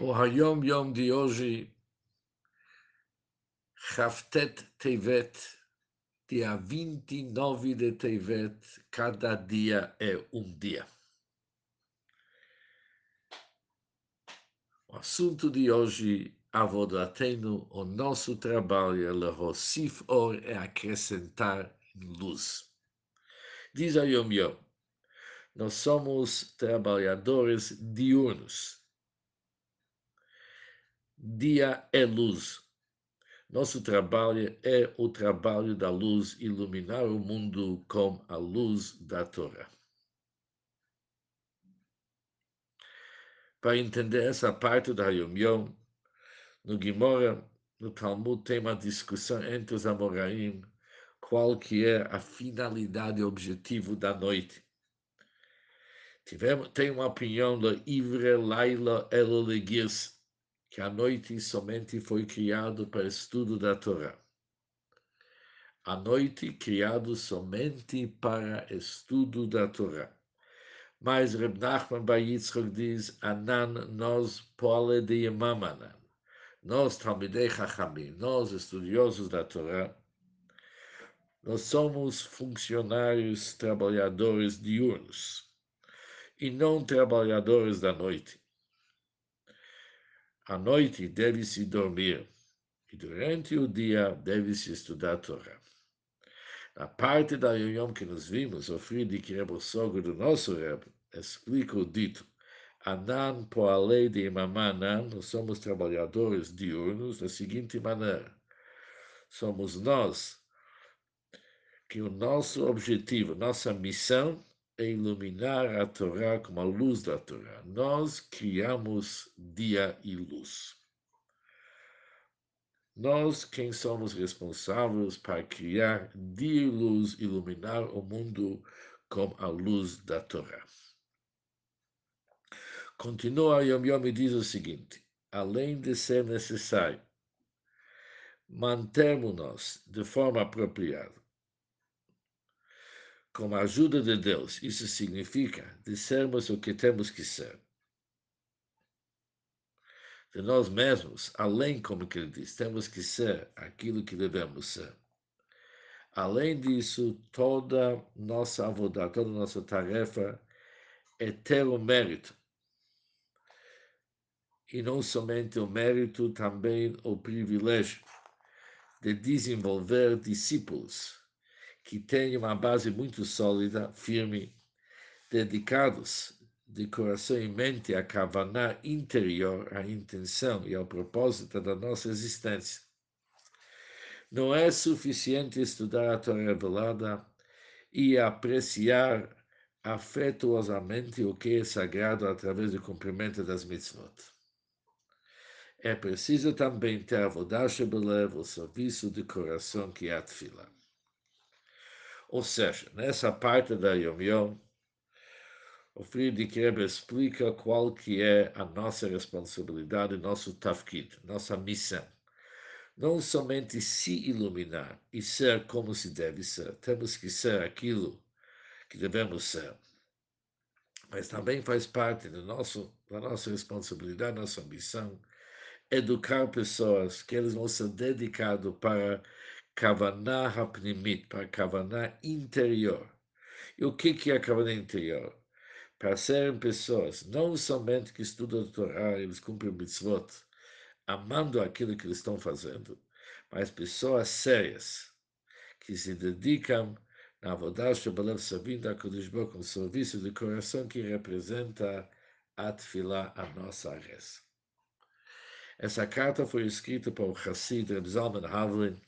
O Hayom Yom de hoje, Haftet Tevet, dia 29 de Tevet, cada dia é um dia. O assunto de hoje, Avodateno, o nosso trabalho é Lehosif Or, é acrescentar luz. Diz a Yom Yom, nós somos trabalhadores diurnos, dia é luz. Nosso trabalho é o trabalho da luz, iluminar o mundo com a luz da Torá. Para entender essa parte da Yom Yom, no Gimora, no Talmud, tem uma discussão entre os Amoraim qual que é a finalidade e objetivo da noite. Tivemos, tem uma opinião do Ivre Laila Elolegis, que a noite somente foi criado para estudo da Torá. A noite criado somente para estudo da Torá. Mas Reb Nachman Bayitzchok diz, Anan nós pole de Yemamanan. Nós, Talmidei Chachamim, nós, estudiosos da Torá, nós somos funcionários, trabalhadores diurnos e não trabalhadores da noite. À noite deve-se dormir e durante o dia deve-se estudar a Torá. Na parte da Yom que nos vimos, o Friedrich Rebbe, o sogro do nosso Rebbe, explica o dito Anan poalei de Imamanan, nós somos trabalhadores diurnos da seguinte maneira. Somos nós que o nosso objetivo, nossa missão é iluminar a Torá como a luz da Torá. Nós criamos dia e luz. Nós, quem somos responsáveis para criar dia e luz, iluminar o mundo com a luz da Torá. Continua Yom Yom e diz o seguinte: além de ser necessário mantermos-nos de forma apropriada com a ajuda de Deus, isso significa de sermos o que temos que ser. De nós mesmos, além, como que ele diz, temos que ser aquilo que devemos ser. Além disso, toda nossa avodá, toda nossa tarefa é ter o mérito. E não somente o mérito, também o privilégio de desenvolver discípulos que têm uma base muito sólida, firme, dedicados de coração e mente à kavaná interior, à intenção e ao propósito da nossa existência. Não é suficiente estudar a Torá revelada e apreciar afetuosamente o que é sagrado através do cumprimento das mitzvot. É preciso também ter a vodash o serviço de coração que é a tefila. Ou seja, nessa parte da Yom Yom, o Friedrich Rebbe explica qual que é a nossa responsabilidade, nosso tafkid, nossa missão. Não somente se iluminar e ser como se deve ser, temos que ser aquilo que devemos ser. Mas também faz parte do nosso, da nossa responsabilidade, nossa missão, educar pessoas que eles vão ser dedicados para Kavaná Hapnimit, para Kavaná interior. E o que, é a Kavaná interior? Para serem pessoas não somente que estudam a Torá, eles cumprem mitzvot, amando aquilo que eles estão fazendo, mas pessoas sérias, que se dedicam na Avodash Balev servindo a Kodesh com um serviço de coração que representa a Tfilah, a nossa reza. Essa carta foi escrita por Hassid Reb Zalman Havlin,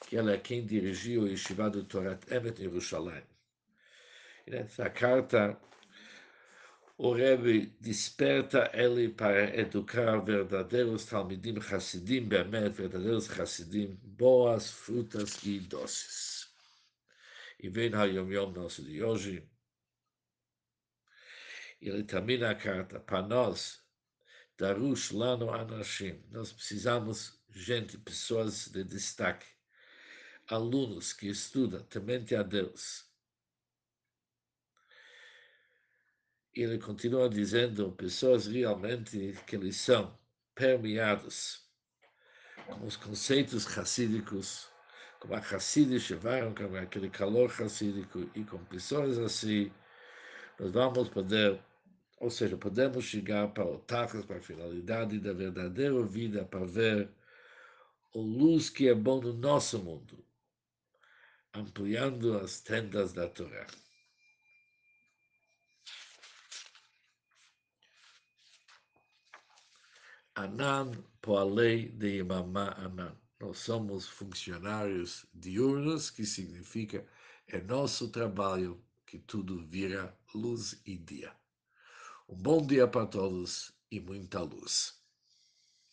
que ela é quem dirigiu o Yeshiva do Torat Emet em Jerusalém. E nessa carta, o Rebbe desperta ele para educar verdadeiros Talmidim Hassidim, Bemet, verdadeiros Hassidim, boas frutas e doces. E vem a Yom Yom nosso de hoje. Ele termina a carta para nós, Darush Lano Anashim. Nós precisamos gente, pessoas de destaque alunos que estudam temente a Deus ele continua dizendo pessoas realmente que eles são permeados com os conceitos racídicos, como a Hassidische Weihung, como aquele calor racídico, e com pessoas assim, nós vamos poder, ou seja, podemos chegar para o Tachas, para a finalidade da verdadeira vida, para ver a luz que é bom no nosso mundo, ampliando as tendas da Torá. Anan Poalei de Imamá Anan. Nós somos funcionários diurnos, que significa é nosso trabalho que tudo vira luz e dia. Um bom dia para todos e muita luz.